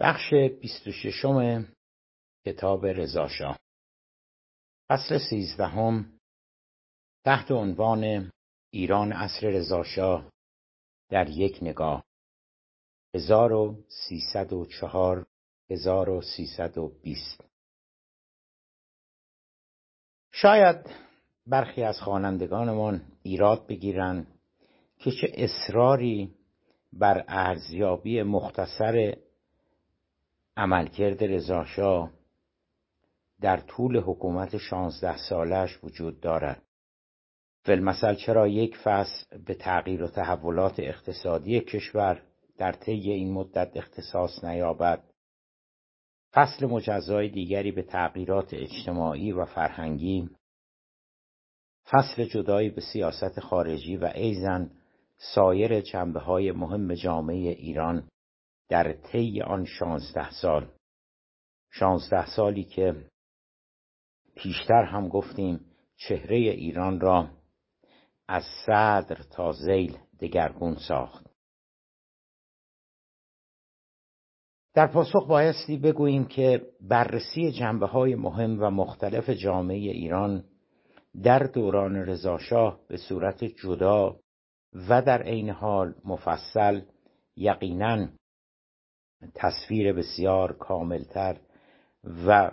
بخش بیست و ششم کتاب رضاشاه فصل سیزدهم. تحت عنوان ایران عصر رضاشاه در یک نگاه. هزار و سیصد و چهار هزار و سیصد و بیست. شاید برخی از خوانندگانمان ایراد بگیرند که چه اصراری بر ارزیابی مختصر عملکرد رضاشاه در طول حکومت شانزده سالش وجود دارد. فیلمسل چرا یک فصل به تغییر و تحولات اقتصادی کشور در طی این مدت اختصاص نیابد؟ فصل مجزای دیگری به تغییرات اجتماعی و فرهنگی. فصل جدایی به سیاست خارجی و ایزن سایر جنبه های مهم جامعه ایران. در طی آن شانزده سال. شانزده سالی که پیشتر هم گفتیم چهره ایران را از صدر تا زیل دگرگون ساخت. در پاسخ بایستی بگوییم که بررسی جنبه های مهم و مختلف جامعه ایران در دوران رضاشاه به صورت جدا و در عین حال مفصل یقینا تصویر بسیار کاملتر و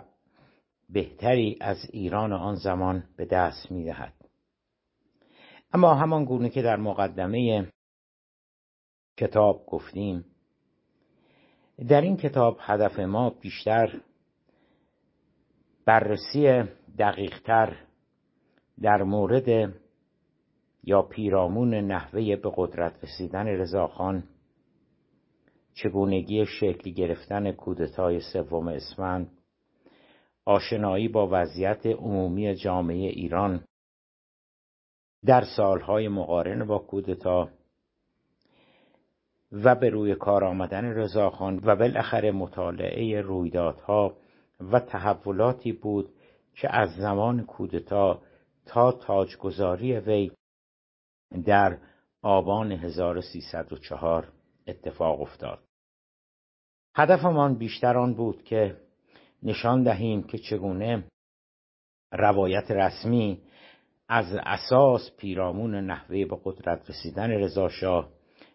بهتری از ایران آن زمان به دست می دهد. اما همان گونه که در مقدمه کتاب گفتیم در این کتاب هدف ما بیشتر بررسی دقیقتر در مورد یا پیرامون نحوه به قدرت رسیدن رضاخان چگونگی شکلی گرفتن کودتای سوم اسفند آشنایی با وضعیت عمومی جامعه ایران در سالهای مقارن با کودتا و به روی کار آمدن رضاخان و بالاخره مطالعه رویدادها و تحولاتی بود که از زمان کودتا تا تاجگذاری وی در آبان 1304 اتفاق افتاد. هدفمان بیشتر آن بود که نشان دهیم که چگونه روایت رسمی از اساس پیرامون نحوه به قدرت رسیدن رضاشاه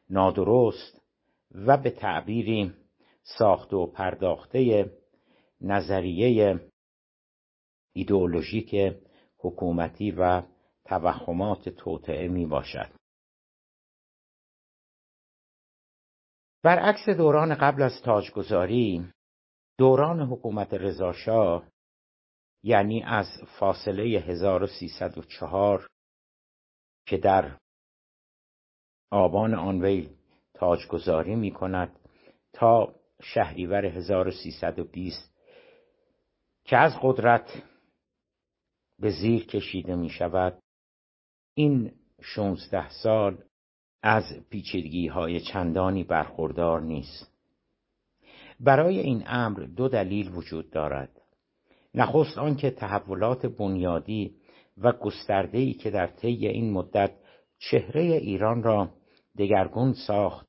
نادرست و به تعبیری ساخت و پرداخته نظریه ایدئولوژیک حکومتی و توهمات توطعه می باشد برعکس دوران قبل از تاجگذاری دوران حکومت رضاشاه یعنی از فاصله 1304 که در آبان آن وی تاجگذاری می کند تا شهریور 1320 که از قدرت به زیر کشیده می شود این 16 سال از پیچیدگی های چندانی برخوردار نیست. برای این امر دو دلیل وجود دارد. نخست آنکه تحولات بنیادی و گسترده‌ای که در طی این مدت چهره ایران را دگرگون ساخت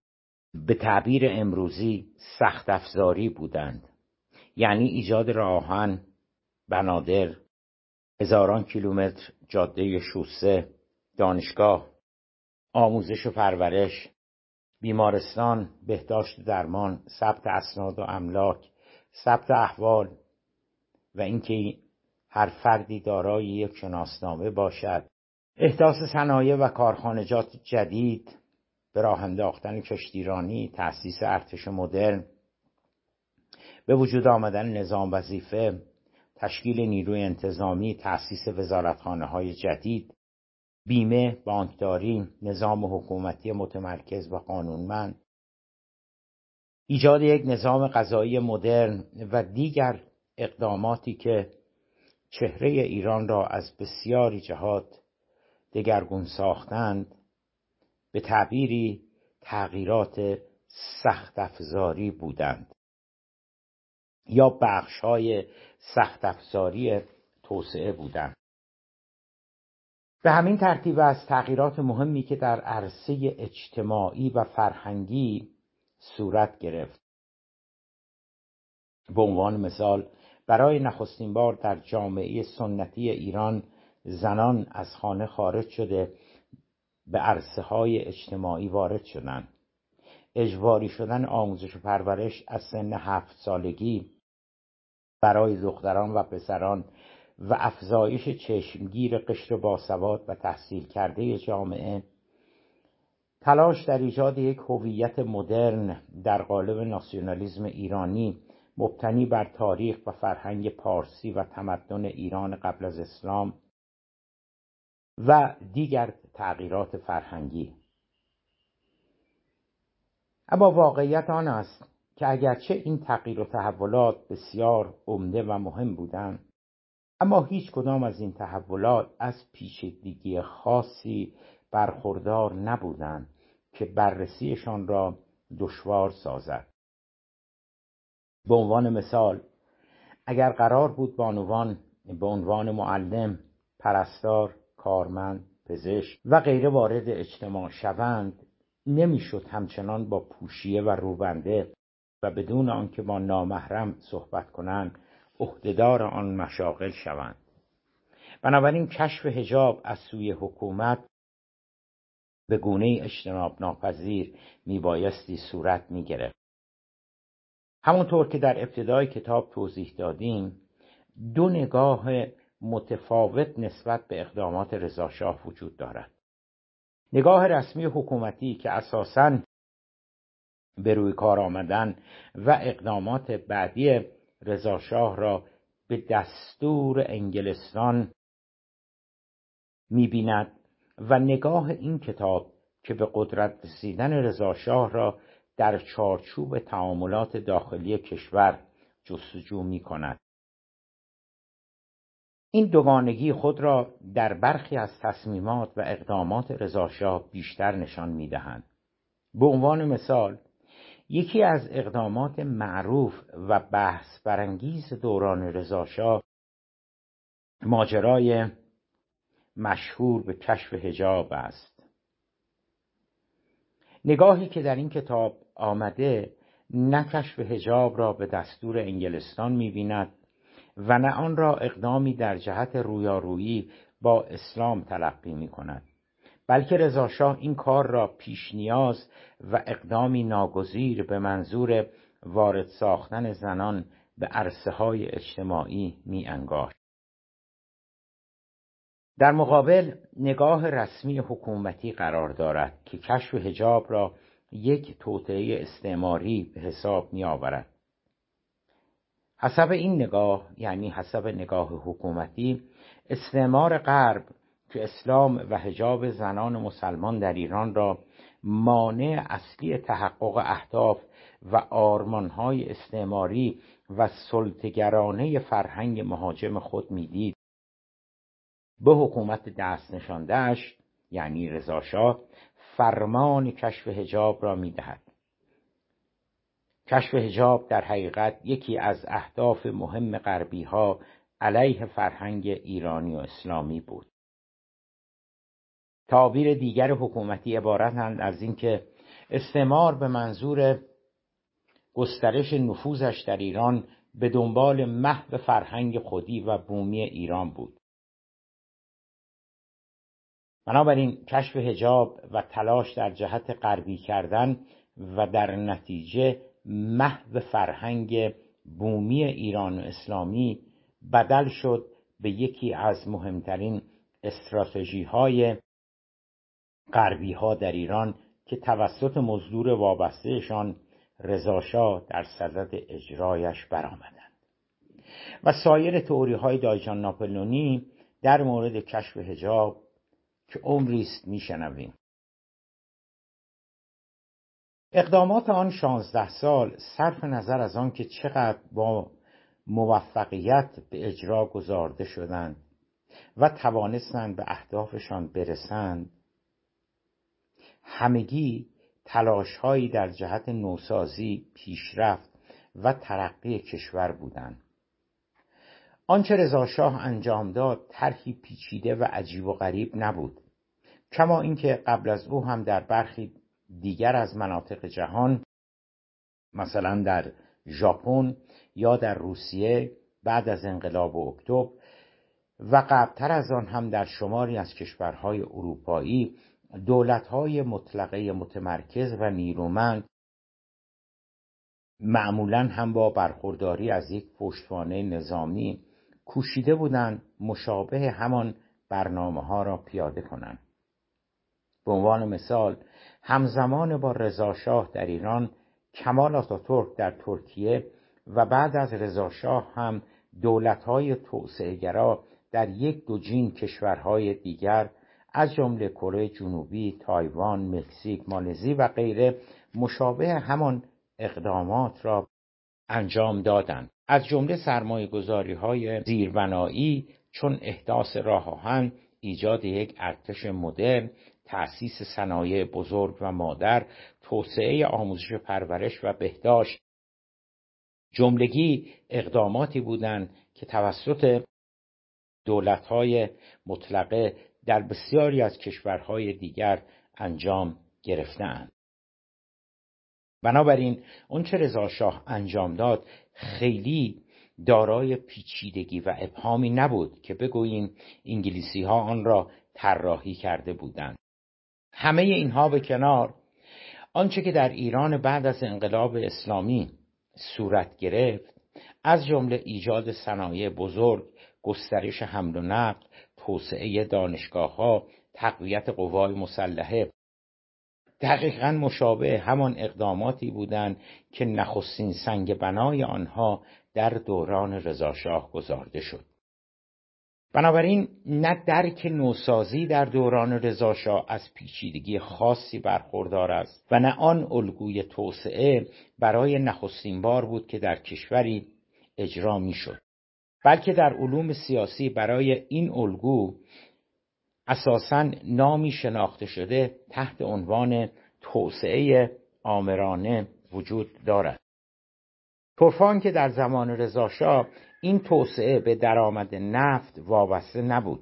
به تعبیر امروزی سخت افزاری بودند. یعنی ایجاد راهن بنادر هزاران کیلومتر جاده شوسه دانشگاه آموزش و پرورش بیمارستان بهداشت درمان ثبت اسناد و املاک ثبت احوال و اینکه هر فردی دارای یک شناسنامه باشد. احداث صنایع و کارخانجات جدید به راه انداختن کشتیرانی تأسیس ارتش مدرن به وجود آمدن نظام وظیفه تشکیل نیروی انتظامی تأسیس وزارتخانه های جدید. بیمه بانکداری نظام حکومتی متمرکز و قانونمند. ایجاد یک نظام غذایی مدرن و دیگر اقداماتی که چهره ایران را از بسیاری جهات دگرگون ساختند به تعبیری تغییرات سخت افزاری بودند. یا بخش های سخت افزاری توسعه بودند. به همین ترتیب از تغییرات مهمی که در عرصه اجتماعی و فرهنگی صورت گرفت. به عنوان مثال برای نخستین بار در جامعه سنتی ایران زنان از خانه خارج شده به عرصه های اجتماعی وارد شدند. اجباری شدن آموزش و پرورش از سن هفت سالگی برای دختران و پسران و افزایش چشمگیر قشر باسواد و تحصیل کرده جامعه. تلاش در ایجاد یک هویت مدرن در قالب ناسیونالیسم ایرانی مبتنی بر تاریخ و فرهنگ پارسی و تمدن ایران قبل از اسلام و دیگر تغییرات فرهنگی. اما واقعیت آن است که اگرچه این تغییر و تحولات بسیار عمده و مهم بودند اما هیچ کدام از این تحولات از پیچیدگی خاصی برخوردار نبودند که بررسیشان را دشوار سازد. به عنوان مثال اگر قرار بود بانوان به عنوان معلم پرستار کارمند پزشک و غیره وارد اجتماع شوند نمی‌شد همچنان با پوشیه و روبنده و بدون آنکه با نامحرم صحبت کنند عهدهدار آن مشاغل شوند. بنابراین کشف حجاب از سوی حکومت به گونه اجتناب ناپذیر میبایستی صورت می‌گرفت. همونطور که در ابتدای کتاب توضیح دادیم دو نگاه متفاوت نسبت به اقدامات رضاشاه وجود دارد. نگاه رسمی حکومتی که اساساً به روی کار آمدن و اقدامات بعدی رضاشاه را به دستور انگلستان می‌بیند و نگاه این کتاب که به قدرت رسیدن رضاشاه را در چارچوب تعاملات داخلی کشور جستجو می کند. این دوگانگی خود را در برخی از تصمیمات و اقدامات رضاشاه بیشتر نشان می دهند. به عنوان مثال یکی از اقدامات معروف و بحث برانگیز دوران رضاشاه ماجرای مشهور به کشف حجاب است. نگاهی که در این کتاب آمده نه کشف حجاب را به دستور انگلستان می‌بیند و نه آن را اقدامی در جهت رویارویی با اسلام تلقی می کند بلکه رضاشاه این کار را پیش نیاز و اقدامی ناگزیر به منظور وارد ساختن زنان به عرصه های اجتماعی می انگاشت. در مقابل نگاه رسمی حکومتی قرار دارد که کشف حجاب را یک توطعه استعماری به حساب می آورد. حسب این نگاه یعنی حسب نگاه حکومتی استعمار غرب که اسلام و حجاب زنان مسلمان در ایران را مانع اصلی تحقق اهداف و آرمانهای استعماری و سلطگرانه فرهنگ مهاجم خود می‌دید. به حکومت دست نشاندهش یعنی رضاشاه فرمان کشف حجاب را می‌دهد. کشف حجاب در حقیقت یکی از اهداف مهم غربی ها علیه فرهنگ ایرانی و اسلامی بود. تعابیر دیگر حکومتی عبارتند از اینکه استعمار به منظور گسترش نفوذش در ایران به دنبال محو فرهنگ خودی و بومی ایران بود. بنابراین کشف حجاب و تلاش در جهت غربی کردن و در نتیجه محو فرهنگ بومی ایران و اسلامی بدل شد به یکی از مهمترین استراتژی های غربی ها در ایران که توسط مزدور وابستهشان رضاشاه در صدد اجرایش برآمدند. و سایر تئوری های دایجان ناپلونی در مورد کشف حجاب که عمری است میشنویم. اقدامات آن شانزده سال صرف نظر از آن که چقدر با موفقیت به اجرا گذارده شدند و توانستند به اهدافشان برسند همگی تلاشهایی در جهت نوسازی پیشرفت و ترقی کشور بودند. آنچه رضاشاه انجام داد طرحی پیچیده و عجیب و غریب نبود کما اینکه قبل از او هم در برخی دیگر از مناطق جهان مثلا در ژاپن یا در روسیه بعد از انقلاب اکتبر و قبلتر از آن هم در شماری از کشورهای اروپایی دولتهای مطلقه متمرکز و نیرومند معمولا هم با برخورداری از یک پشتوانه نظامی کوشیده بودند مشابه همان برنامه ها را پیاده کنند. به عنوان مثال همزمان با رضاشاه در ایران کمال آتاتورک در ترکیه و بعد از رضاشاه هم دولتهای توسعهگرا در یک دوجین کشورهای دیگر از جمله کره جنوبی، تایوان، مکزیک، مالزی و غیره مشابه همان اقدامات را انجام دادند. از جمله سرمایه گذاری های زیربنایی چون احداث راه آهن ایجاد یک ارتش مدرن تأسیس صنایع بزرگ و مادر توسعه آموزش پرورش و بهداشت. جملگی اقداماتی بودند که توسط دولتهای مطلقه در بسیاری از کشورهای دیگر انجام گرفتهاند. بنابراین اونچه رضا شاه انجام داد خیلی دارای پیچیدگی و ابهامی نبود که بگوییم انگلیسی ها آن را طراحی کرده بودند. همه اینها به کنار آنچه که در ایران بعد از انقلاب اسلامی صورت گرفت از جمله ایجاد صنایع بزرگ گسترش حمل و نقل توسعه دانشگاه ها تقویت قوای مسلحه. دقیقا مشابه همان اقداماتی بودند که نخستین سنگ بنای آنها در دوران رضاشاه گذارده شد. بنابراین نه درک نوسازی در رضا رضاشاه از پیچیدگی خاصی برخوردار است و نه آن الگوی توسعه برای نخستین بار بود که در کشوری اجرا می‌شد. بلکه در علوم سیاسی برای این الگو اساسا نامی شناخته شده تحت عنوان توسعه آمرانه وجود دارد. طرفان که در زمان رضاشاه این توسعه به درآمد نفت وابسته نبود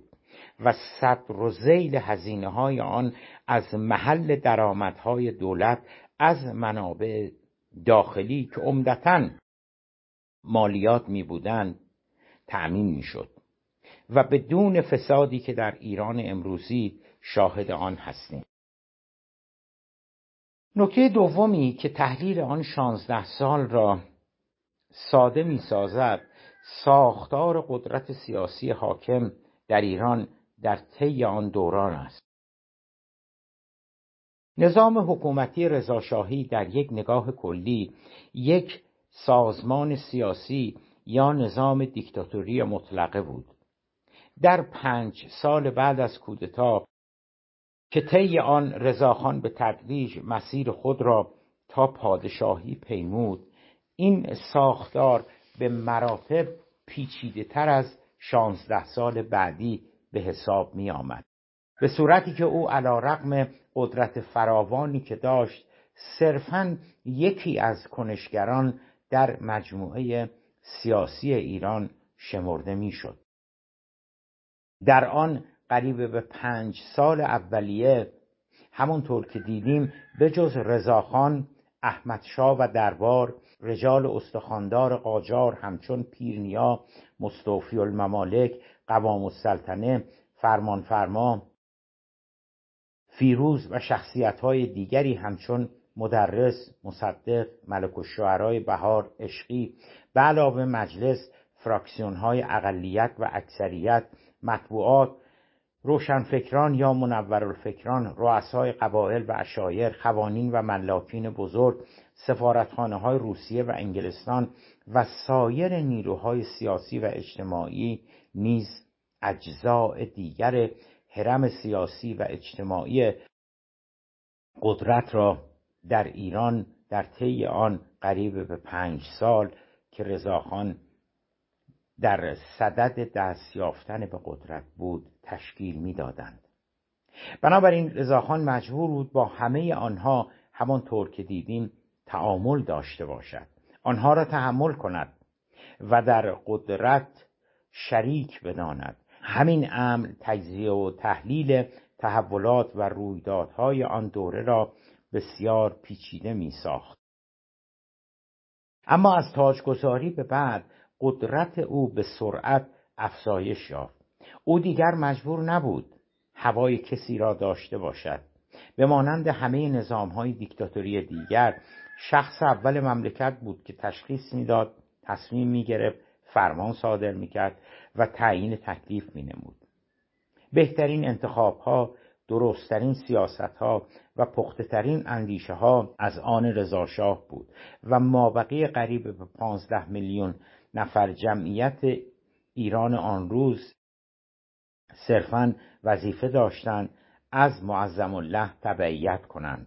و صدر و زیل هزینه های آن از محل درآمدهای دولت از منابع داخلی که عمدتا مالیات می بودند تأمین می شد و بدون فسادی که در ایران امروزی شاهد آن هستیم. نکته دومی که تحلیل آن شانزده سال را ساده می سازد ساختار قدرت سیاسی حاکم در ایران در طی آن دوران است. نظام حکومتی رضاشاهی در یک نگاه کلی یک سازمان سیاسی یا نظام دیکتاتوری مطلقه بود. در پنج سال بعد از کودتا که طی آن رضاخان به تدریج مسیر خود را تا پادشاهی پیمود این ساختار به مراتب پیچیده تر از شانزده سال بعدی به حساب می آمد. به صورتی که او علا رقم قدرت فراوانی که داشت صرفا یکی از کنشگران در مجموعه سیاسی ایران شمرده می‌شد. در آن قریب به پنج سال اولیه همونطور که دیدیم به جز رضاخان احمدشاه و دربار رجال استخاندار قاجار همچون پیرنیا مستوفی الممالک قوام السلطنه فرمانفرما فیروز و شخصیت های دیگری همچون مدرس مصدق ملک الشعرای بهار عشقی به علاوه مجلس فراکسیون های اقلیت و اکثریت مطبوعات روشنفکران یا منورالفکران رؤسای قبایل و اشایر خوانین و ملاکین بزرگ سفارتخانه های روسیه و انگلستان و سایر نیروهای سیاسی و اجتماعی نیز اجزاء دیگر حرم سیاسی و اجتماعی قدرت را در ایران در طی آن قریب به پنج سال که رضاخان در صدد دست یافتن به قدرت بود تشکیل می‌دادند. بنابراین رضاخان مجبور بود با همه آنها همانطور که دیدیم تعامل داشته باشد. آنها را تحمل کند و در قدرت شریک بداند. همین امر تجزیه و تحلیل تحولات و رویدادهای آن دوره را بسیار پیچیده می ساخت اما از تاجگذاری به بعد قدرت او به سرعت افزایش یافت. او دیگر مجبور نبود هوای کسی را داشته باشد. به مانند همه نظام های دیکتاتوری دیگر شخص اول مملکت بود که تشخیص می‌داد تصمیم می‌گرفت فرمان صادر می‌کرد و تعیین تکلیف مینمود. بهترین انتخاب ها درستترین سیاست ها و پختترین اندیشه ها از آن رضاشاه بود و مابقی قریب به پانزده میلیون نفر جمعیت ایران آن روز صرفا وظیفه داشتند از معظم الله تبعیت کنند.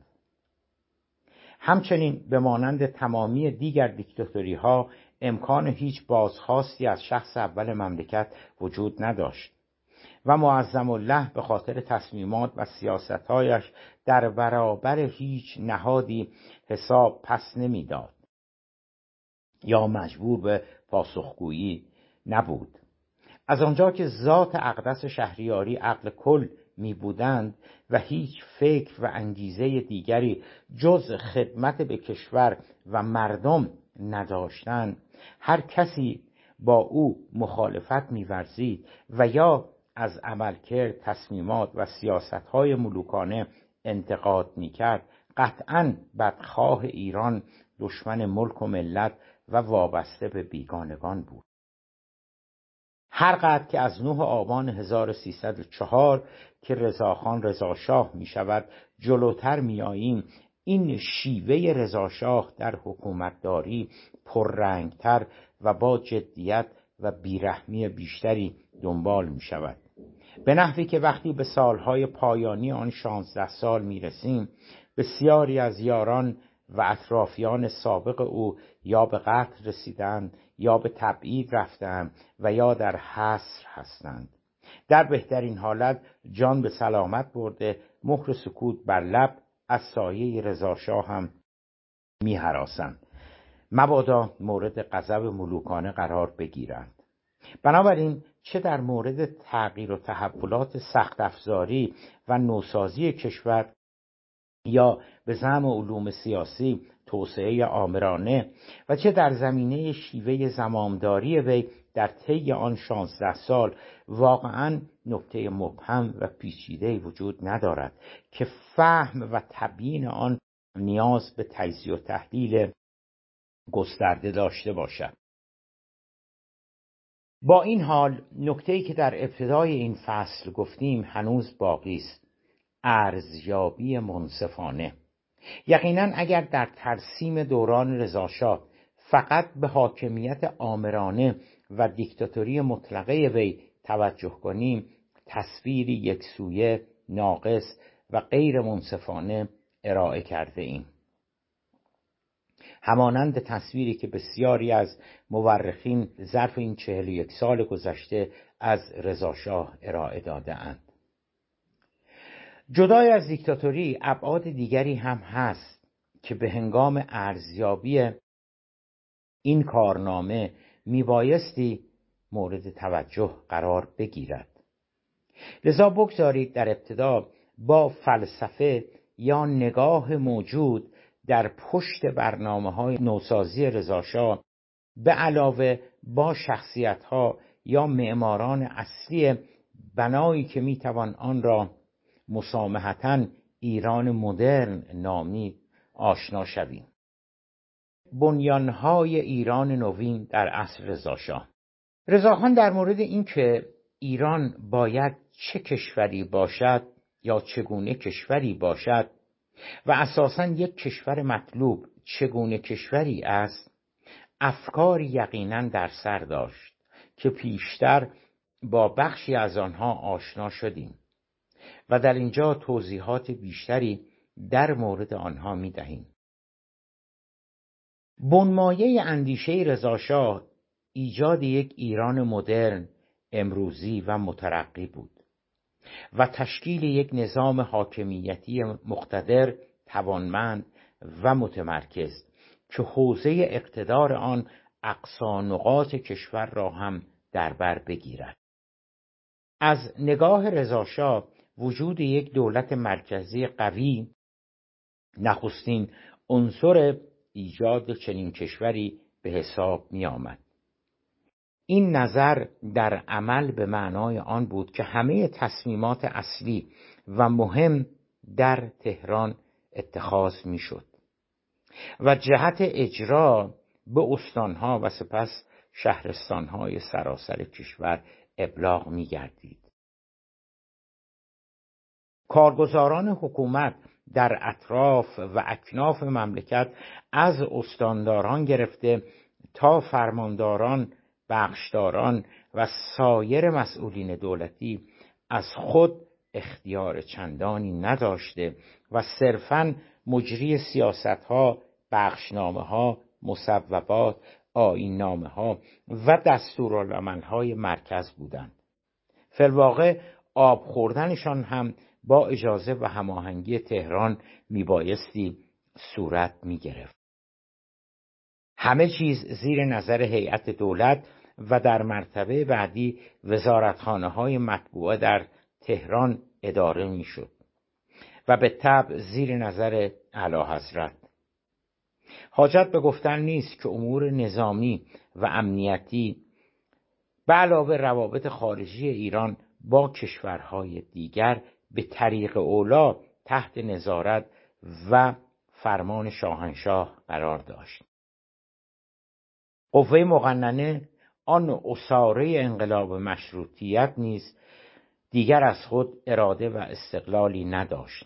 همچنین به مانند تمامی دیگر دیکتاتوری ها امکان هیچ بازخواستی از شخص اول مملکت وجود نداشت. و معظم الله به خاطر تصمیمات و سیاستهایش در برابر هیچ نهادی حساب پس نمی‌داد. یا مجبور به پاسخگویی نبود. از آنجا که ذات اقدس شهریاری عقل کل می بودند و هیچ فکر و انگیزه دیگری جز خدمت به کشور و مردم نداشتند هر کسی با او مخالفت میورزید و یا از عملکرد تصمیمات و سیاستهای ملوکانه انتقاد می‌کرد. قطعا بدخواه ایران دشمن ملک و ملت و وابسته به بیگانگان بود. هر قدر که از 9 آبان 1304 که رضاخان رضاشاه می شود جلوتر می آییم این شیوه رضاشاه در حکومتداری پررنگتر و با جدیت و بیرحمی بیشتری دنبال می شود به نحوی که وقتی به سالهای پایانی آن شانزده سال می رسیم بسیاری از یاران و اطرافیان سابق او یا به قتل رسیدند یا به تبعید رفتند و یا در حصر هستند. در بهترین حالت جان به سلامت برده مهر سکوت بر لب از سایه رضاشاه هم میهراسند. مبادا مورد غضب ملوکانه قرار بگیرند. بنابراین چه در مورد تغییر و تحولات سخت افزاری و نوسازی کشور یا به زم علوم سیاسی توسعه آمرانه و چه در زمینه شیوه زمامداری وی در طی آن شانزده سال واقعا نکته مبهم و پیچیده وجود ندارد که فهم و تبیین آن نیاز به تجزیه و تحلیل گسترده داشته باشد. با این حال نکته که در ابتدای این فصل گفتیم هنوز باقی است. ارزیابی منصفانه. یقینا اگر در ترسیم دوران رضاشاه فقط به حاکمیت آمرانه و دیکتاتوری مطلقه وی توجه کنیم تصویری یکسویه ناقص و غیر منصفانه ارائه کرده ایم. همانند تصویری که بسیاری از مورخین ظرف این چهل یک سال گذشته از رضاشاه ارائه داده اند. جدای از دیکتاتوری ابعاد دیگری هم هست که به هنگام ارزیابی این کارنامه میبایستی مورد توجه قرار بگیرد لذا بگذارید در ابتدا با فلسفه یا نگاه موجود در پشت برنامه های نوسازی رضاشاه به علاوه با شخصیت ها یا معماران اصلی بنایی که می‌توان آن را مسامحتا ایران مدرن نامی آشنا شویم. بنیانهای ایران نوین در عصر رضاشاه. رضاخان در مورد اینکه ایران باید چه کشوری باشد یا چگونه کشوری باشد و اساسا یک کشور مطلوب چگونه کشوری است افکاری یقینا در سر داشت که پیشتر با بخشی از آنها آشنا شدیم و در اینجا توضیحات بیشتری در مورد آنها می دهیم. بنمایه اندیشه رضاشاه ایجاد یک ایران مدرن امروزی و مترقی بود و تشکیل یک نظام حاکمیتی مقتدر توانمند و متمرکز که حوزه اقتدار آن اقصا نقاط کشور را هم در بر بگیرد از نگاه رضاشاه وجود یک دولت مرکزی قوی نخستین عنصر ایجاد چنین کشوری به حساب می آمد. این نظر در عمل به معنای آن بود که همه تصمیمات اصلی و مهم در تهران اتخاذ می شد و جهت اجرا به استانها و سپس شهرستانهای سراسر کشور ابلاغ می گردید. کارگزاران حکومت در اطراف و اکناف مملکت از استانداران گرفته تا فرمانداران بخشداران و سایر مسئولین دولتی از خود اختیار چندانی نداشته و صرفا مجری سیاست ها بخشنامه ها مصوبات آین ها و دستورالعمل های مرکز بودند. فلواقع آب خوردنشان هم با اجازه و هماهنگی تهران میبایستی صورت می‌گرفت. همه چیز زیر نظر هیئت دولت و در مرتبه بعدی وزارتخانه های مطبوعه در تهران اداره می‌شد و به طب زیر نظر اعلی حضرت حاجت به گفتن نیست که امور نظامی و امنیتی به علاوه روابط خارجی ایران با کشورهای دیگر به طریق اولا تحت نظارت و فرمان شاهنشاه قرار داشت. قوه مقننه آن اصاره انقلاب مشروطیت نیز دیگر از خود اراده و استقلالی نداشت.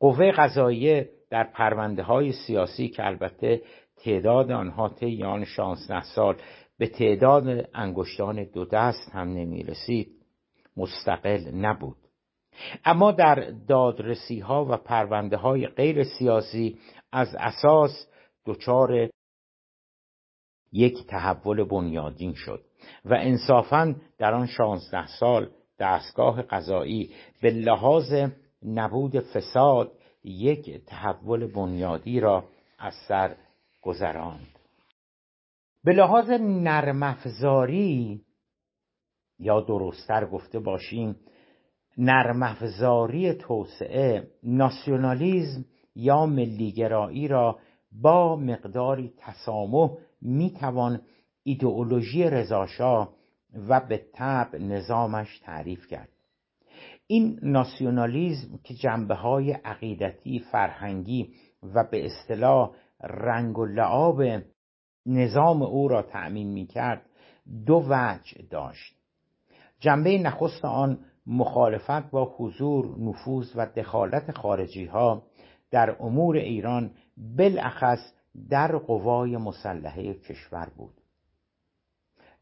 قوه قضاییه در پرونده های سیاسی که البته تعداد آنها طی آن شانزده سال به تعداد انگشتان دو دست هم نمی رسید مستقل نبود. اما در دادرسی ها و پرونده های غیر سیاسی از اساس دچار یک تحول بنیادین شد و انصافا در آن شانزده سال دستگاه قضایی به لحاظ نبود فساد یک تحول بنیادی را از سر گذراند. به لحاظ نرمافزاری یا درستتر گفته باشیم نرمافزاری توسعه ناسیونالیزم یا ملیگرایی را با مقداری تسامح می‌توان ایدئولوژی رضاشاه و به طبع نظامش تعریف کرد. این ناسیونالیزم که جنبه های عقیدتی فرهنگی و به اصطلاح رنگ و لعاب نظام او را تأمین می کرد دو وجه داشت. جنبه نخست آن مخالفت با حضور نفوذ و دخالت خارجی ها در امور ایران بالاخص در قوای مسلحه کشور بود.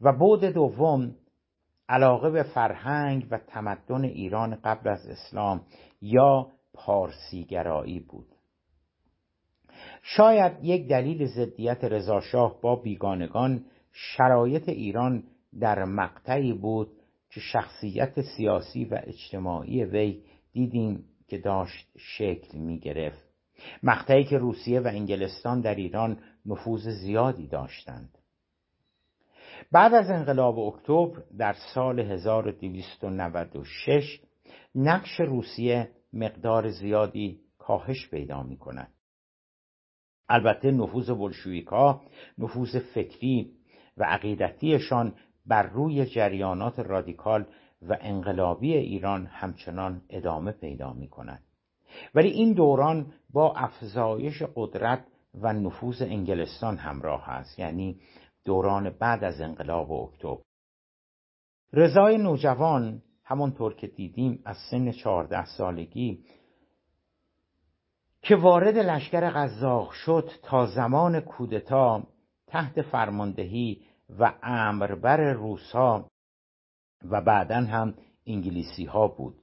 و بود دوم علاقه به فرهنگ و تمدن ایران قبل از اسلام یا پارسیگرایی بود. شاید یک دلیل ضدیت رضاشاه با بیگانگان شرایط ایران در مقطعی بود که شخصیت سیاسی و اجتماعی وی دیدیم که داشت شکل می گرفت مقطعی که روسیه و انگلستان در ایران نفوذ زیادی داشتند بعد از انقلاب اکتبر در سال 1296 نقش روسیه مقدار زیادی کاهش پیدا می کند. البته نفوذ بلشویکا نفوذ فکری و عقیدتیشان بر روی جریانات رادیکال و انقلابی ایران همچنان ادامه پیدا می کند. ولی این دوران با افزایش قدرت و نفوذ انگلستان همراه است یعنی دوران بعد از انقلاب اکتبر رضای نوجوان همانطور که دیدیم از سن چهارده سالگی که وارد لشکر قزاق شد تا زمان کودتا تحت فرماندهی و امربر روسا و بعدا هم انگلیسی ها بود.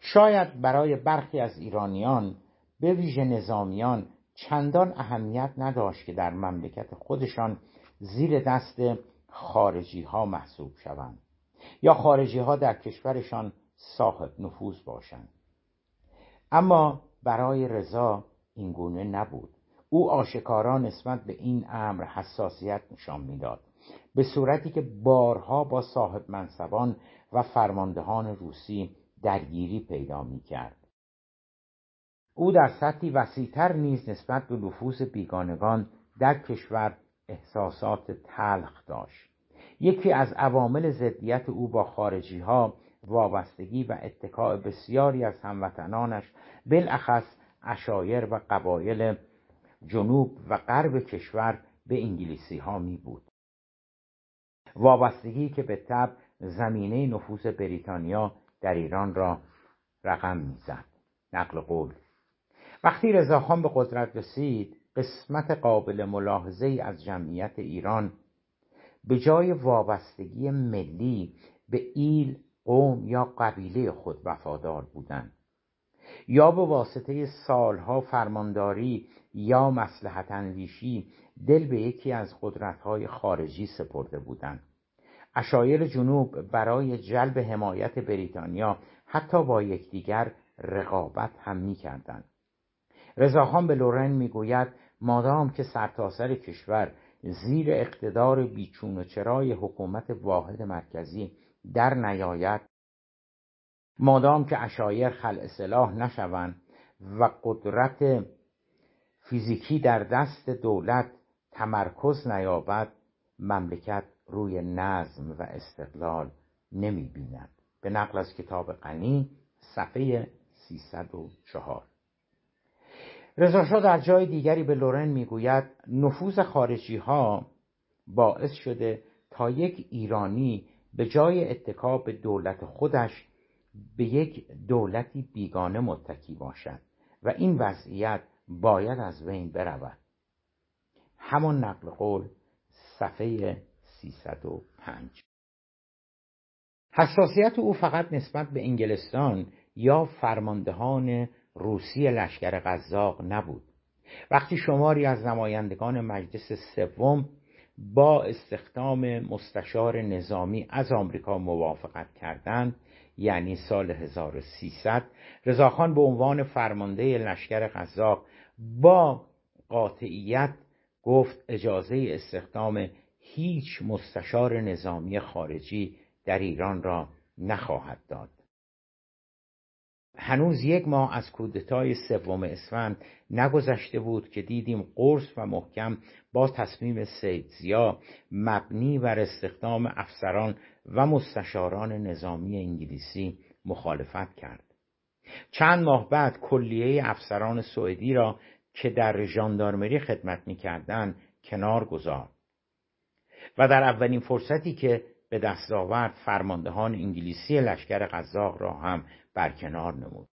شاید برای برخی از ایرانیان به ویژه نظامیان چندان اهمیت نداشت که در مملکت خودشان زیر دست خارجی ها محسوب شوند یا خارجی ها در کشورشان صاحب نفوذ باشند. اما برای رضا این گونه نبود. او آشکارا نسبت به این امر حساسیت نشان می‌داد. به صورتی که بارها با صاحب منصبان و فرماندهان روسی درگیری پیدا می کرد. او در سطحی وسیعتر نیز نسبت به نفوذ بیگانگان در کشور احساسات تلخ داشت یکی از عوامل ضدیت او با خارجی ها وابستگی و اتکاع بسیاری از هموطنانش بالاخص اشایر و قبایل جنوب و غرب کشور به انگلیسی ها می بود وابستگی که به طب زمینه نفوذ بریتانیا در ایران را رقم می‌زد. نقل قول. وقتی رضاخان به قدرت رسید قسمت قابل ملاحظه از جمعیت ایران به جای وابستگی ملی به ایل قوم یا قبیله خود وفادار بودند. یا به واسطه سالها فرمانداری یا مسلحت اندیشی دل به یکی از قدرتهای خارجی سپرده بودند. اشایر جنوب برای جلب حمایت بریتانیا حتی با یکدیگر رقابت هم می‌کردند. رضاخان به لورن می‌گوید مادام که سرتاسر کشور زیر اقتدار بیچون و چرای حکومت واحد مرکزی در نیاید مادام که اشایر خلع سلاح نشوند و قدرت فیزیکی در دست دولت تمرکز نیابد مملکت روی نظم و استقلال نمی بیند به نقل از کتاب غنی صفحه 304 رضا در جای دیگری به لورن می‌گوید نفوذ خارجی ها باعث شده تا یک ایرانی به جای اتکا به دولت خودش به یک دولتی بیگانه متکی باشد و این وضعیت باید از بین برود. همان نقل قول صفحه 305 حساسیت او فقط نسبت به انگلستان یا فرماندهان روسی لشکر قزاق نبود. وقتی شماری از نمایندگان مجلس سوم با استخدام مستشار نظامی از آمریکا موافقت کردند یعنی سال 1300 رضاخان به عنوان فرمانده لشکر قزاق با قاطعیت گفت اجازه استخدام هیچ مستشار نظامی خارجی در ایران را نخواهد داد. هنوز یک ماه از کودتای سوم اسفند نگذشته بود که دیدیم قرص و محکم با تصمیم سید زیا مبنی بر استخدام افسران و مستشاران نظامی انگلیسی مخالفت کرد. چند ماه بعد کلیه افسران سوئدی را که در ژاندارمری خدمت می‌کردند کنار گذارد و در اولین فرصتی که به دست آورد فرماندهان انگلیسی لشکر قزاق را هم برکنار نمود.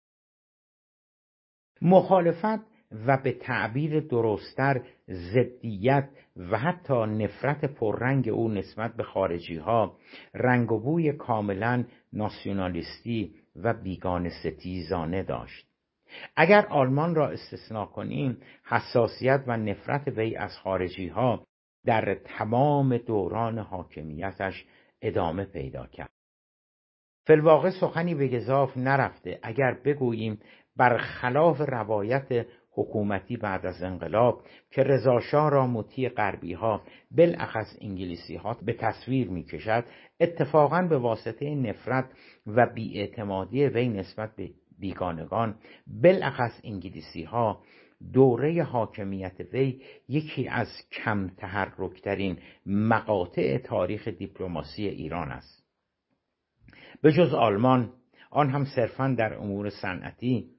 مخالفت و به تعبیر درستتر ضدیت و حتی نفرت پررنگ او نسبت به خارجی ها رنگ و بوی کاملا ناسیونالیستی و بیگان ستیزانه داشت. اگر آلمان را استثنا کنیم حساسیت و نفرت وی از خارجی ها در تمام دوران حاکمیتش ادامه پیدا کرد. فلواقع سخنی به گذاف نرفته. اگر بگوییم برخلاف روایت حکومتی بعد از انقلاب که رضاشاه را مطیع غربی ها بالاخص انگلیسی ها به تصویر می کشد اتفاقا به واسطه نفرت و بیاعتمادی وی نسبت به بیگانگان بالاخص انگلیسی ها دوره حاکمیت وی یکی از کم تحرکترین مقاطع تاریخ دیپلماسی ایران است. به جز آلمان آن هم صرفا در امور صنعتی.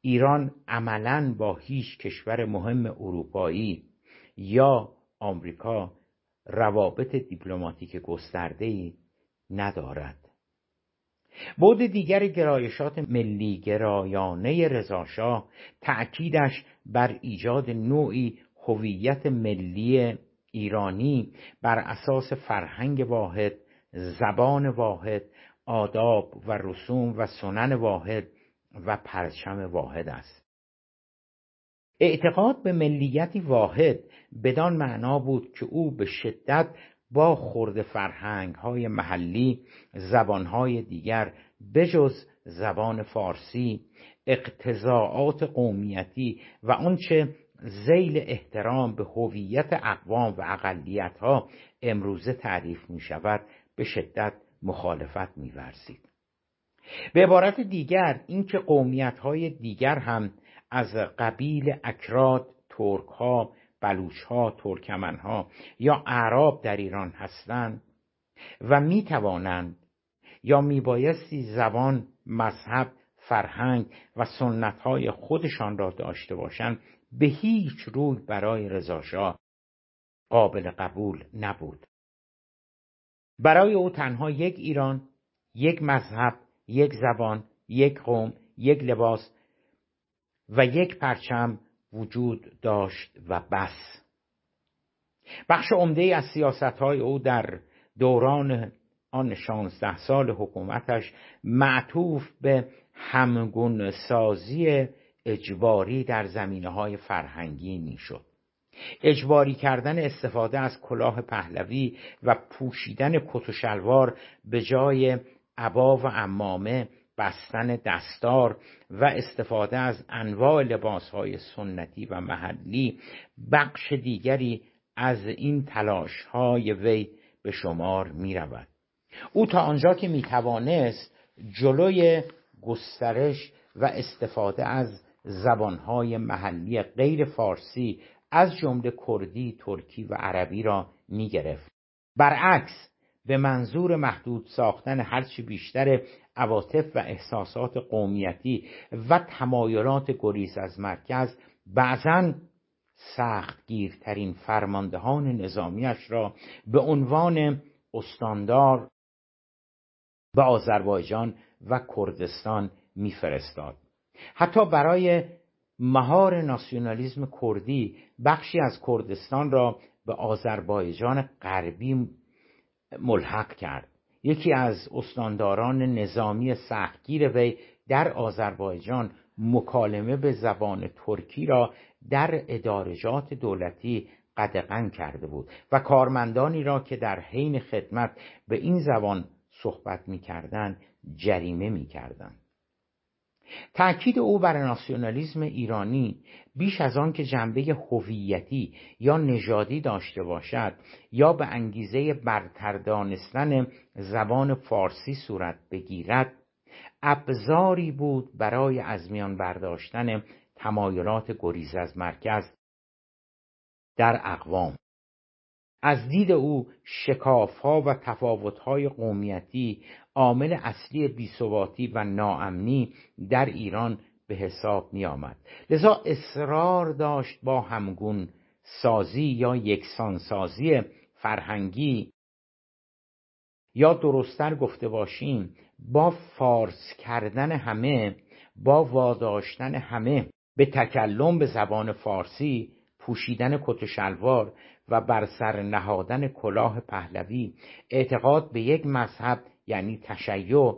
ایران عملا با هیچ کشور مهم اروپایی یا آمریکا روابط دیپلماتیک گسترده ندارد. بود دیگر گرایشات ملی گرایانه رضاشاه تأکیدش بر ایجاد نوعی هویت ملی ایرانی بر اساس فرهنگ واحد زبان واحد آداب و رسوم و سنن واحد و پرچم واحد است. اعتقاد به ملیتی واحد بدان معنا بود که او به شدت با خورد فرهنگ های محلی زبان های دیگر بجز زبان فارسی اقتضاعات قومیتی و آنچه زیل احترام به هویت اقوام و اقلیت ها امروزه تعریف می شود به شدت مخالفت می ورزید. به عبارت دیگر اینکه قومیت های دیگر هم از قبیل اکراد ترک ها بلوچها ترکمنها یا اعراب در ایران هستند و می توانند یا میبایستی زبان مذهب فرهنگ و سنتهای خودشان را داشته باشند به هیچ روی برای رضاشاه قابل قبول نبود برای او تنها یک ایران یک مذهب یک زبان یک قوم یک لباس و یک پرچم وجود داشت و بس. بخش عمده از سیاست های او در دوران آن شانزده سال حکومتش معطوف به همگون سازی اجباری در زمینه های فرهنگی می‌شد. اجباری کردن استفاده از کلاه پهلوی و پوشیدن کت و شلوار به جای عبا و امامه بستن دستار و استفاده از انواع لباسهای سنتی و محلی بخش دیگری از این تلاش های وی به شمار می رود. او تا آنجا که می توانست جلوی گسترش و استفاده از زبانهای محلی غیر فارسی از جمله کردی، ترکی و عربی را می گرفت. برعکس به منظور محدود ساختن هرچی بیشتر عواطف و احساسات قومیتی و تمایلات گریز از مرکز بعضا سختگیرترین فرماندهان نظامیش را به عنوان استاندار به آذربایجان و کردستان میفرستاد حتی برای مهار ناسیونالیزم کردی بخشی از کردستان را به آذربایجان غربی ملحق کرد. یکی از استانداران نظامی سختگیر وی در آذربایجان مکالمه به زبان ترکی را در ادارجات دولتی قدغن کرده بود و کارمندانی را که در حین خدمت به این زبان صحبت می‌کردند جریمه می‌کردند. تأکید او بر ناسیونالیسم ایرانی بیش از آن که جنبه هویتی یا نژادی داشته باشد یا به انگیزه برتر دانستن زبان فارسی صورت بگیرد ابزاری بود برای از میان برداشتن تمایلات گریز از مرکز در اقوام. از دید او شکافها و تفاوتهای قومیتی عامل اصلی بیثباتی و ناامنی در ایران به حساب می آمد لذا اصرار داشت با همگون سازی یا یکسان سازی فرهنگی. یا درستتر گفته باشیم با فارس کردن همه با واداشتن همه به تکلم به زبان فارسی پوشیدن کت و شلوار و بر سر نهادن کلاه پهلوی اعتقاد به یک مذهب یعنی تشیع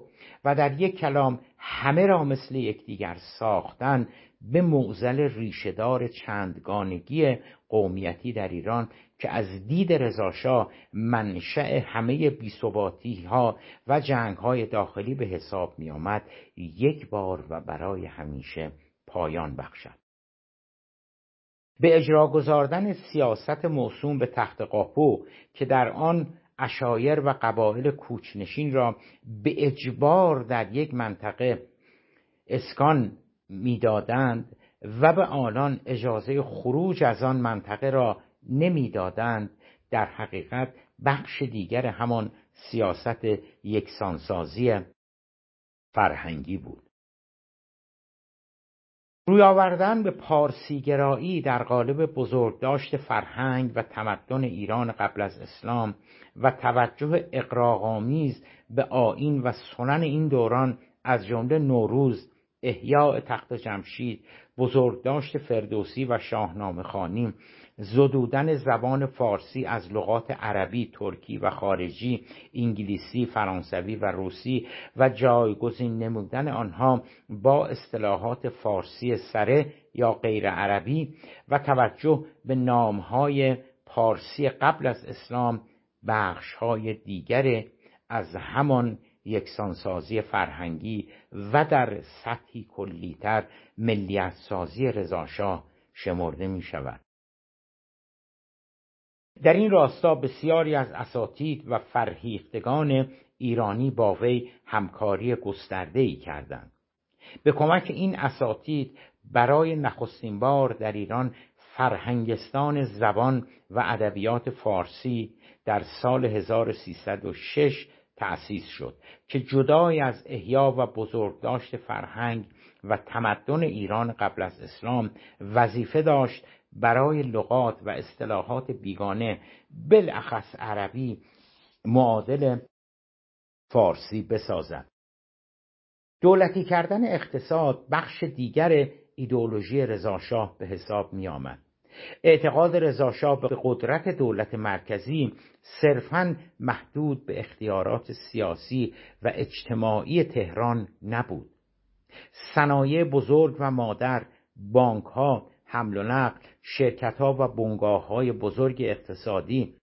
و در یک کلام همه را مثل یکدیگر ساختن به معزل ریشهدار چندگانگی قومیتی در ایران که از دید رضاشاه منشأ همه بیثباتی ها و جنگ های داخلی به حساب می آمد یک بار و برای همیشه پایان بخشد. به اجرا گذاردن سیاست موسوم به تخت قاپو که در آن اشایر و قبایل کوچنشین را به اجبار در یک منطقه اسکان می‌دادند و به آنان اجازه خروج از آن منطقه را نمی‌دادند در حقیقت بخش دیگر همان سیاست یکسانسازی فرهنگی بود. روی آوردن به پارسیگرایی در قالب بزرگداشت فرهنگ و تمدن ایران قبل از اسلام و توجه اقراغامیز به آین و سنن این دوران از جمله نوروز احیاء تخت جمشید بزرگداشت فردوسی و شاهنامه خانی زدودن زبان فارسی از لغات عربی، ترکی و خارجی، انگلیسی، فرانسوی و روسی و جایگزین نمودن آنها با اصطلاحات فارسی سره یا غیر عربی و توجه به نامهای پارسی قبل از اسلام بخشهای دیگر از همان یکسانسازی فرهنگی و در سطحی کلیتر ملیت سازی رضاشاه شمرده می شود. در این راستا بسیاری از اساتید و فرهیختگان ایرانی با وی همکاری گسترده ای کردند. به کمک این اساتید برای نخستین بار در ایران فرهنگستان زبان و ادبیات فارسی در سال 1306 تأسیس شد که جدای از احیا و بزرگداشت فرهنگ و تمدن ایران قبل از اسلام وظیفه داشت برای لغات و اصطلاحات بیگانه بالاخص عربی معادل فارسی بسازد دولتی کردن اقتصاد بخش دیگر ایدئولوژی رضاشاه به حساب می آمد. اعتقاد رضاشاه به قدرت دولت مرکزی صرفا محدود به اختیارات سیاسی و اجتماعی تهران نبود صنایع بزرگ و مادر بانک ها حمل و نقل شرکت ها و بنگاه های بزرگ اقتصادی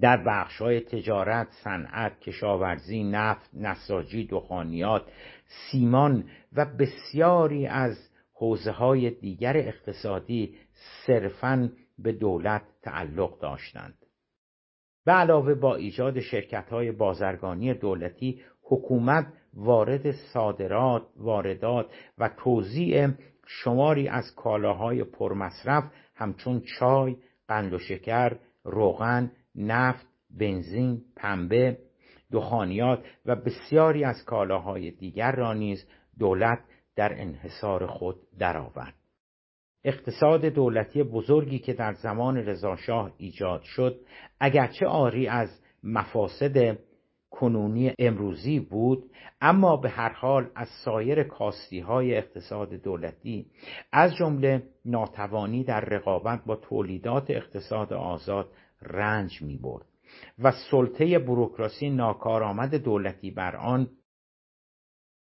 در بخش های تجارت، صنعت، کشاورزی، نفت، نساجی، دخانیات، سیمان و بسیاری از حوزه های دیگر اقتصادی صرفاً به دولت تعلق داشتند. به علاوه با ایجاد شرکت های بازرگانی دولتی حکومت وارد صادرات، واردات و توزیع شماری از کالاهای پرمصرف همچون چای، قند و شکر، روغن، نفت، بنزین، پنبه، دخانیات و بسیاری از کالاهای دیگر را نیز دولت در انحصار خود درآورد. اقتصاد دولتی بزرگی که در زمان رضاشاه ایجاد شد اگرچه آری از مفاسد کنونی امروزی بود اما به هر حال از سایر کاستی های اقتصاد دولتی از جمله ناتوانی در رقابت با تولیدات اقتصاد آزاد رنج می برد و سلطه بروکراسی ناکارآمد دولتی بر آن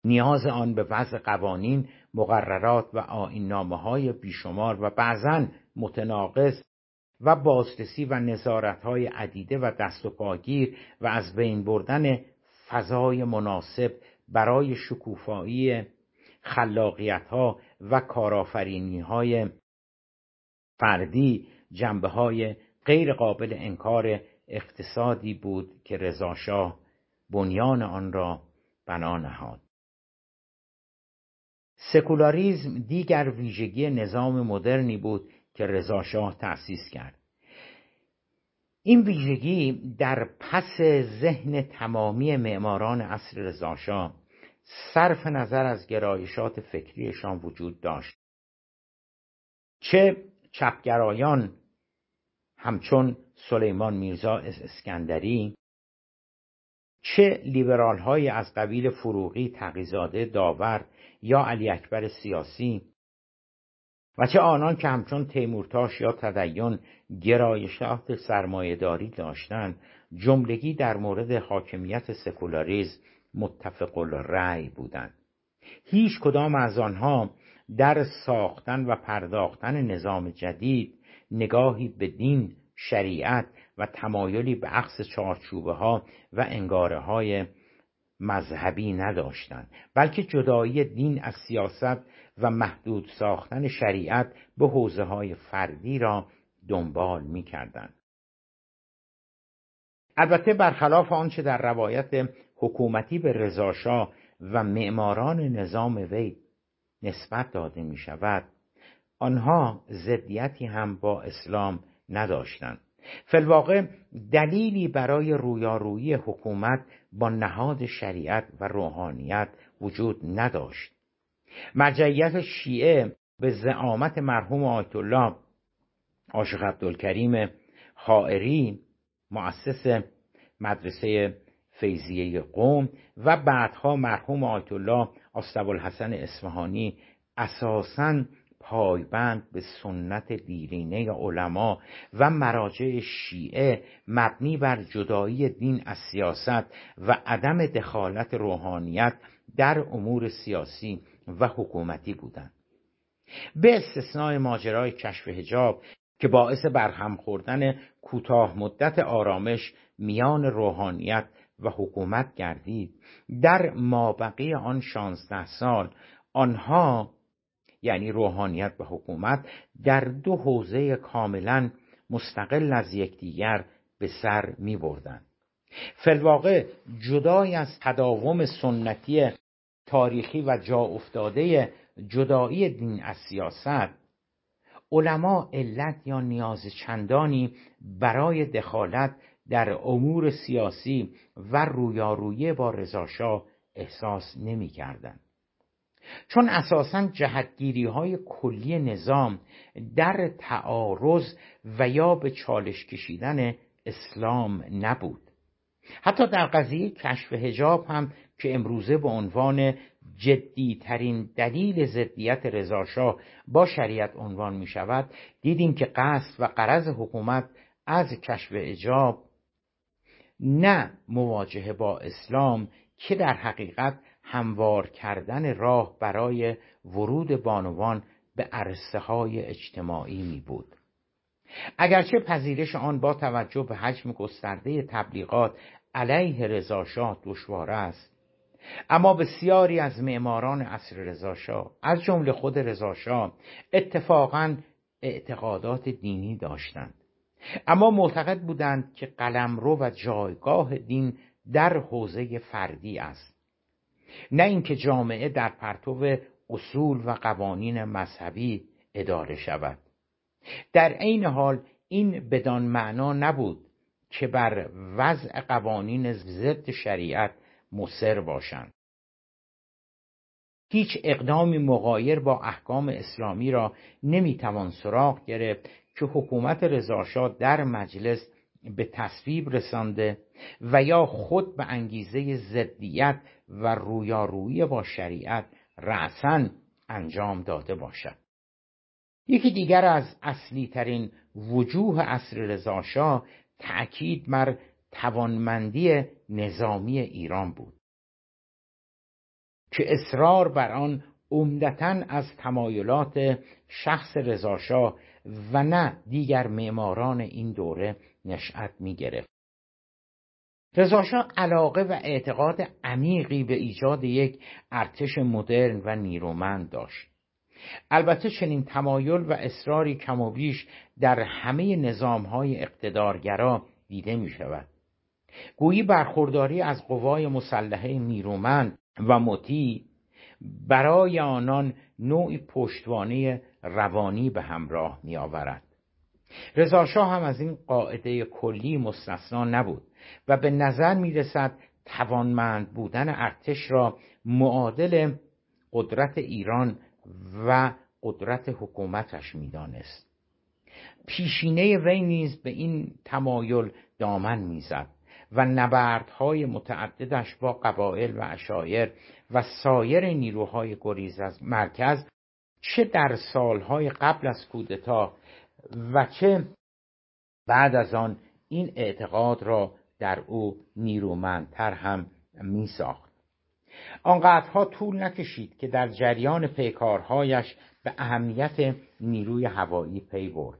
نیاز آن به وضع قوانین مقررات و آینامه های بیشمار و بعضا متناقض و بازرسی و نظارت های عدیده و دست و پاگیر و از بین بردن فضای مناسب برای شکوفایی خلاقیت ها و کارآفرینی های فردی جنبه های غیر قابل انکار اقتصادی بود که رضاشاه بنیان آن را بنا نهاد. سکولاریزم دیگر ویژگی نظام مدرنی بود که رضاشاه تأسیس کرد. این ویژگی در پس ذهن تمامی معماران عصر رضاشاه صرف نظر از گرایشات فکریشان وجود داشت. چه چپگرایان همچون سلیمان میرزا اسکندری چه لیبرال های از قبیل فروغی تقیزاده داور یا علی اکبر سیاسی و چه آنان که همچون تیمورتاش یا تدین گرایشات سرمایهداری داشتند جملگی در مورد حاکمیت سکولاریزم متفق الرأی بودند. هیچ کدام از آنها در ساختن و پرداختن نظام جدید نگاهی به دین شریعت و تمایلی به عقص چارچوبه ها و انگاره های مذهبی نداشتند بلکه جدایی دین از سیاست و محدود ساختن شریعت به حوزه های فردی را دنبال می کردن. البته برخلاف آنچه در روایت حکومتی به رضاشاه و معماران نظام وی نسبت داده می شود آنها ضدیتی هم با اسلام نداشتند فلواقع دلیلی برای رویارویی حکومت با نهاد شریعت و روحانیت وجود نداشت مرجعیت شیعه به زعامت مرحوم آیت الله عاشق عبدالکریم حائری مؤسس مدرسه فیضیه قوم و بعدها مرحوم آیت الله الحسن اصفهانی اساساً پایبند به سنت دیرینه علما و مراجع شیعه مبنی بر جدایی دین از سیاست و عدم دخالت روحانیت در امور سیاسی و حکومتی بودند به استثنای ماجرای کشف هجاب که باعث برهم خوردن کوتاه مدت آرامش میان روحانیت و حکومت گردید در مابقی آن شانزده سال آنها یعنی روحانیت و حکومت در دو حوزه کاملا مستقل از یکدیگر به سر می بردن. فلواقع جدای از تداوم سنتی تاریخی و جا افتاده جدایی دین از سیاست علما علت یا نیاز چندانی برای دخالت در امور سیاسی و رویارویی با رضاشاه احساس نمی کردن. چون اساسا جهتگیری های کلی نظام در تعارض و یا به چالش کشیدن اسلام نبود حتی در قضیه کشف هجاب هم که امروزه به عنوان جدی ترین دلیل ضدیت رضاشاه با شریعت عنوان می شود دیدیم که قصد و قرض حکومت از کشف هجاب نه مواجهه با اسلام که در حقیقت هموار کردن راه برای ورود بانوان به عرصه های اجتماعی می بود اگرچه پذیرش آن با توجه به حجم گسترده تبلیغات علیه رضاشاه دشوار است اما بسیاری از معماران عصر رضاشاه از جمله خود رضاشاه اتفاقا اعتقادات دینی داشتند. اما معتقد بودند که قلمرو و جایگاه دین در حوزه فردی است. نه اینکه جامعه در پرتو اصول و قوانین مذهبی اداره شود. در عین حال این بدان معنا نبود که بر وضع قوانین ضد شریعت مصر باشند. هیچ اقدامی مغایر با احکام اسلامی را نمی‌توان سراغ گرفت که حکومت رضاشاه در مجلس به تصویب رسانده و یا خود به انگیزه ضدیت و رویارویی با شریعت رأسا انجام داده باشد. یکی دیگر از اصلی ترین وجوه اصر رضاشاه تأکید بر توانمندی نظامی ایران بود. که اصرار بر آن عمدتا از تمایلات شخص رضاشاه و نه دیگر معماران این دوره نشأت می گرفت رضاشاه علاقه و اعتقاد عمیقی به ایجاد یک ارتش مدرن و نیرومند داشت. البته چنین تمایل و اصراری کم و بیش در همه نظام های اقتدارگرا دیده می شود گویی برخورداری از قوای مسلحه نیرومند و مطیع برای آنان نوعی پشتوانه روانی به همراه می آورد رضاشاه هم از این قاعده کلی مستثنا نبود و به نظر می رسد توانمند بودن ارتش را معادل قدرت ایران و قدرت حکومتش می‌دانست. پیشینه وی نیز به این تمایل دامن می‌زد. و نبردهای متعددش با قبایل و اشایر و سایر نیروهای گریز از مرکز چه در سالهای قبل از کودتا و چه بعد از آن این اعتقاد را در او نیرومندتر هم می ساخت آنقدرها طول نکشید که در جریان پیکارهایش به اهمیت نیروی هوایی پی برد.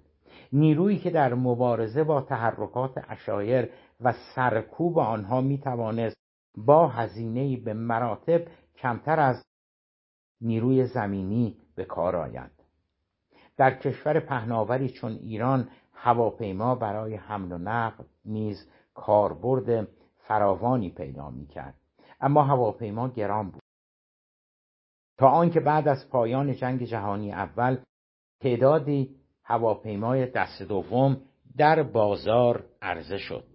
نیرویی که در مبارزه با تحرکات اشایر و سرکوب آنها می توانست با هزینه به مراتب کمتر از نیروی زمینی به کار آید در کشور پهناوری چون ایران هواپیما برای حمل و نقل نیز کاربرد فراوانی پیدا می کرد اما هواپیما گران بود. تا آنکه بعد از پایان جنگ جهانی اول تعدادی هواپیمای دست دوم در بازار عرضه شد.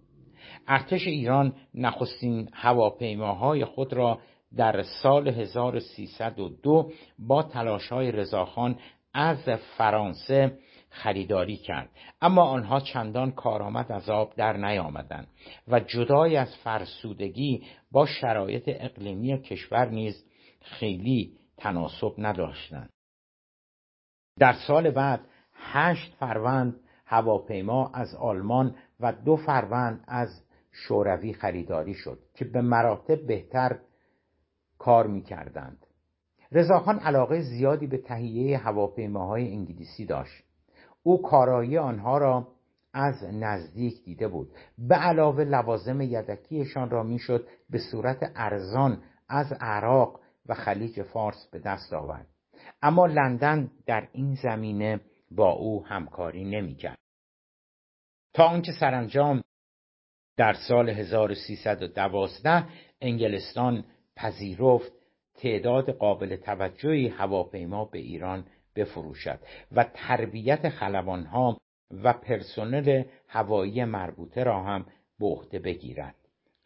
ارتش ایران نخستین هواپیماهای خود را در سال 1302 با تلاشهای رضاخان از فرانسه خریداری کرد. اما آنها چندان کارآمد از آب در نیامدند و جدای از فرسودگی با شرایط اقلیمی کشور نیز خیلی تناسب نداشتند. در سال بعد هشت فروند هواپیما از آلمان و دو فروند از شوروی خریداری شد که به مراتب بهتر کار می‌کردند. رضاخان علاقه زیادی به تهیه هواپیماهای انگلیسی داشت. او کارایی آنها را از نزدیک دیده بود. به علاوه لوازم یدکیشان را می‌شد به صورت ارزان از عراق و خلیج فارس به دست آورد. اما لندن در این زمینه با او همکاری نمی‌کرد. تا آنکه سرانجام در سال 1312 انگلستان پذیرفت تعداد قابل توجهی هواپیما به ایران بفروشد و تربیت خلبانها و پرسنل هوایی مربوطه را هم به عهده بگیرد.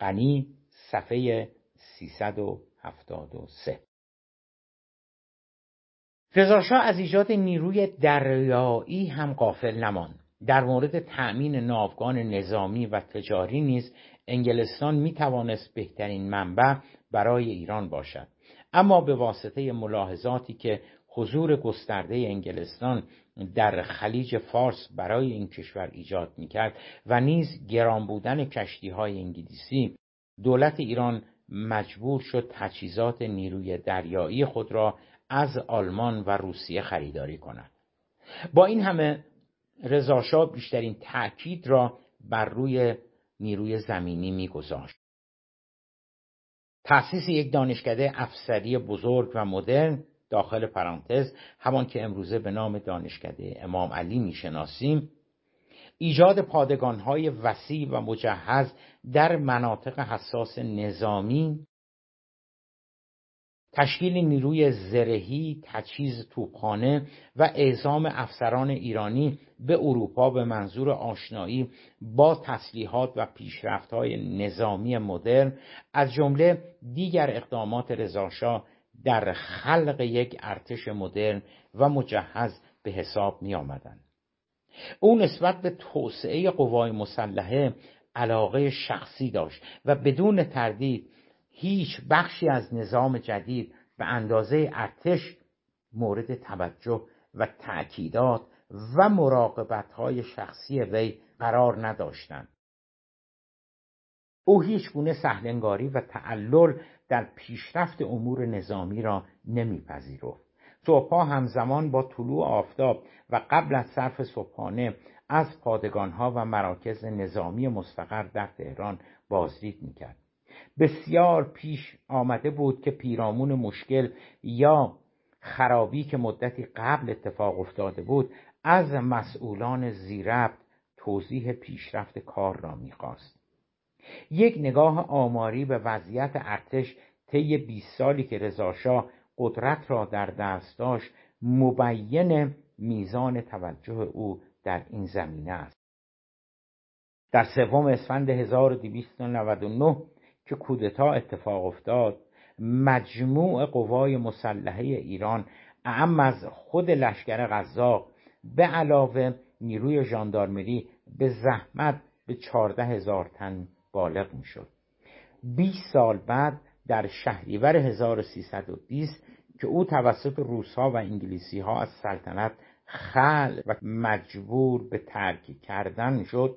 غنی صفحه 373 رضاشاه از ایجاد نیروی دریایی هم قافل نماند. در مورد تأمین ناوگان نظامی و تجاری نیز انگلستان می توانست بهترین منبع برای ایران باشد. اما به واسطه ملاحظاتی که حضور گسترده انگلستان در خلیج فارس برای این کشور ایجاد می‌کرد و نیز گران بودن کشتی های انگلیسی دولت ایران مجبور شد تجهیزات نیروی دریایی خود را از آلمان و روسیه خریداری کند. با این همه رضاشاه بیشترین تأکید را بر روی نیروی زمینی میگذاشت. تأسیس یک دانشکده افسری بزرگ و مدرن داخل پرانتز همان که امروزه به نام دانشکده امام علی می‌شناسیم ایجاد پادگانهای وسیع و مجهز در مناطق حساس نظامی تشکیل نیروی زرهی، تجهیز توپخانه و اعزام افسران ایرانی به اروپا به منظور آشنایی با تسلیحات و پیشرفت‌های نظامی مدرن از جمله دیگر اقدامات رضاشاه در خلق یک ارتش مدرن و مجهز به حساب می آمدن. او نسبت به توسعه قوای مسلحه علاقه شخصی داشت و بدون تردید هیچ بخشی از نظام جدید به اندازه ارتش مورد توجه و تأکیدات و مراقبت های شخصی وی قرار نداشتند. او هیچ گونه سهلنگاری و تعلل در پیشرفت امور نظامی را نمیپذیرفت. صبحها همزمان با طلوع آفتاب و قبل از صرف صبحانه از پادگانها و مراکز نظامی مستقر در تهران بازدید می‌کرد. بسیار پیش آمده بود که پیرامون مشکل یا خرابی که مدتی قبل اتفاق افتاده بود از مسئولان زیربط توضیح پیشرفت کار را می‌خواست. یک نگاه آماری به وضعیت ارتش طی 20 سالی که رضاشاه قدرت را در دست داشت مبین میزان توجه او در این زمینه است. در سوم اسفند 1299 که کودتا اتفاق افتاد. مجموع قوای مسلحه ایران اعم از خود لشکر غذاق به علاوه نیروی ژاندارمری به زحمت به چهارده هزار تن بالغ می‌شد. 20 سال بعد در شهریور 1320 که او توسط روسها و انگلیسی ها از سلطنت خل و مجبور به ترک کردن شد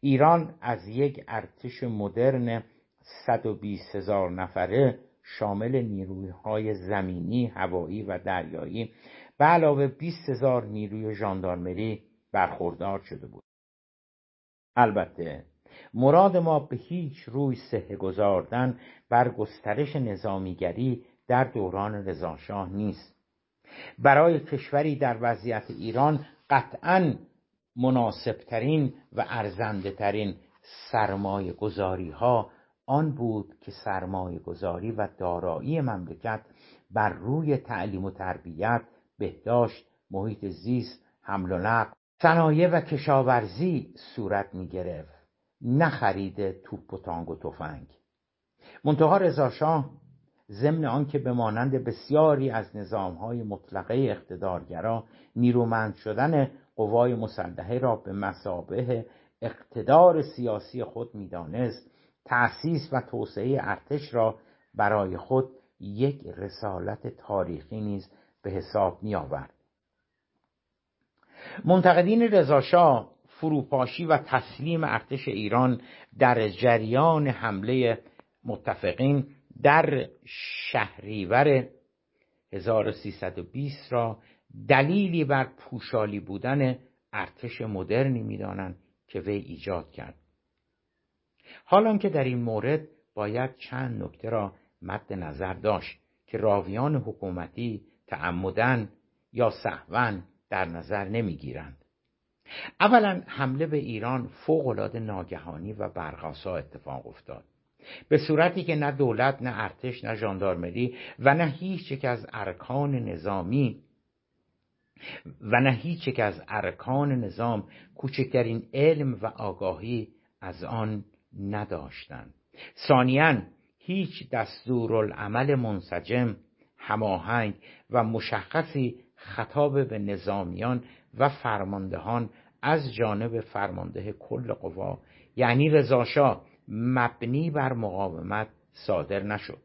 ایران از یک ارتش مدرن 120 هزار نفره شامل نیروهای زمینی، هوایی و دریایی به علاوه 20 هزار نیروی ژاندارمری برخوردار شده بود. البته مراد ما به هیچ روی سه گذاردن بر گسترش نظامیگری در دوران رضاشاه نیست برای کشوری در وضعیت ایران قطعا مناسبترین و ارزنده ترین سرمایه گذاری ها آن بود که سرمایه گذاری و دارایی مملکت بر روی تعلیم و تربیت بهداشت محیط زیست حمل و نقل صنایع و کشاورزی صورت می گرفت نه خرید توپ و تانگ و تفنگ. منتها رضاشاه ضمن آنکه به مانند بسیاری از نظامهای مطلقه اقتدارگرا نیرومند شدن قوای مسلحه را به مسابه اقتدار سیاسی خود می‌دانست تأسیس و توسعه ارتش را برای خود یک رسالت تاریخی نیز به حساب می آورد. منتقدین رضاشاه فروپاشی و تسلیم ارتش ایران در جریان حمله متفقین در شهریور 1320 را دلیلی بر پوشالی بودن ارتش مدرنی می‌دانند که وی ایجاد کرد حالان که در این مورد باید چند نکته را مد نظر داشت که راویان حکومتی تعمدن یا سهون در نظر نمی‌گیرند. اولا حمله به ایران فوقالعاده ناگهانی و برقاسا اتفاق افتاد. به صورتی که نه دولت نه ارتش نه ژاندارمری و نه هیچ یک از ارکان نظامی و نه هیچ یک از ارکان نظام کوچکترین علم و آگاهی از آن نداشتند ثانیا هیچ دستورالعمل منسجم هماهنگ و مشخصی خطاب به نظامیان و فرماندهان از جانب فرمانده کل قوا یعنی رضاشاه مبنی بر مقاومت صادر نشد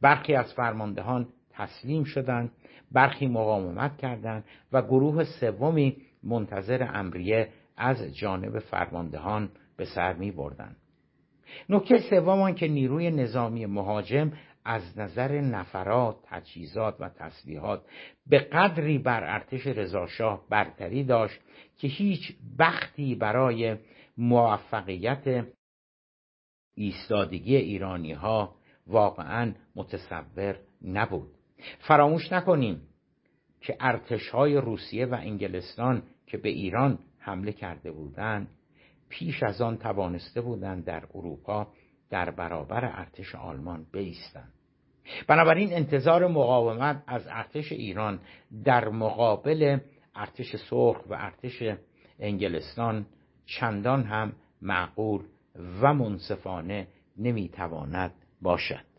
برخی از فرماندهان تسلیم شدند برخی مقاومت کردند و گروه سومی منتظر امریه از جانب فرماندهان به سر می. نکته سوم که نیروی نظامی مهاجم از نظر نفرات، تجهیزات و تسلیحات به قدری بر ارتش رضاشاه برتری داشت که هیچ بختی برای موفقیت ایستادگی ایرانی ها واقعا متصور نبود. فراموش نکنیم که ارتش های روسیه و انگلستان که به ایران حمله کرده بودند پیش از آن توانسته بودند در اروپا در برابر ارتش آلمان بیستند. بنابراین انتظار مقاومت از ارتش ایران در مقابل ارتش سرخ و ارتش انگلستان چندان هم معقول و منصفانه نمی‌تواند باشد.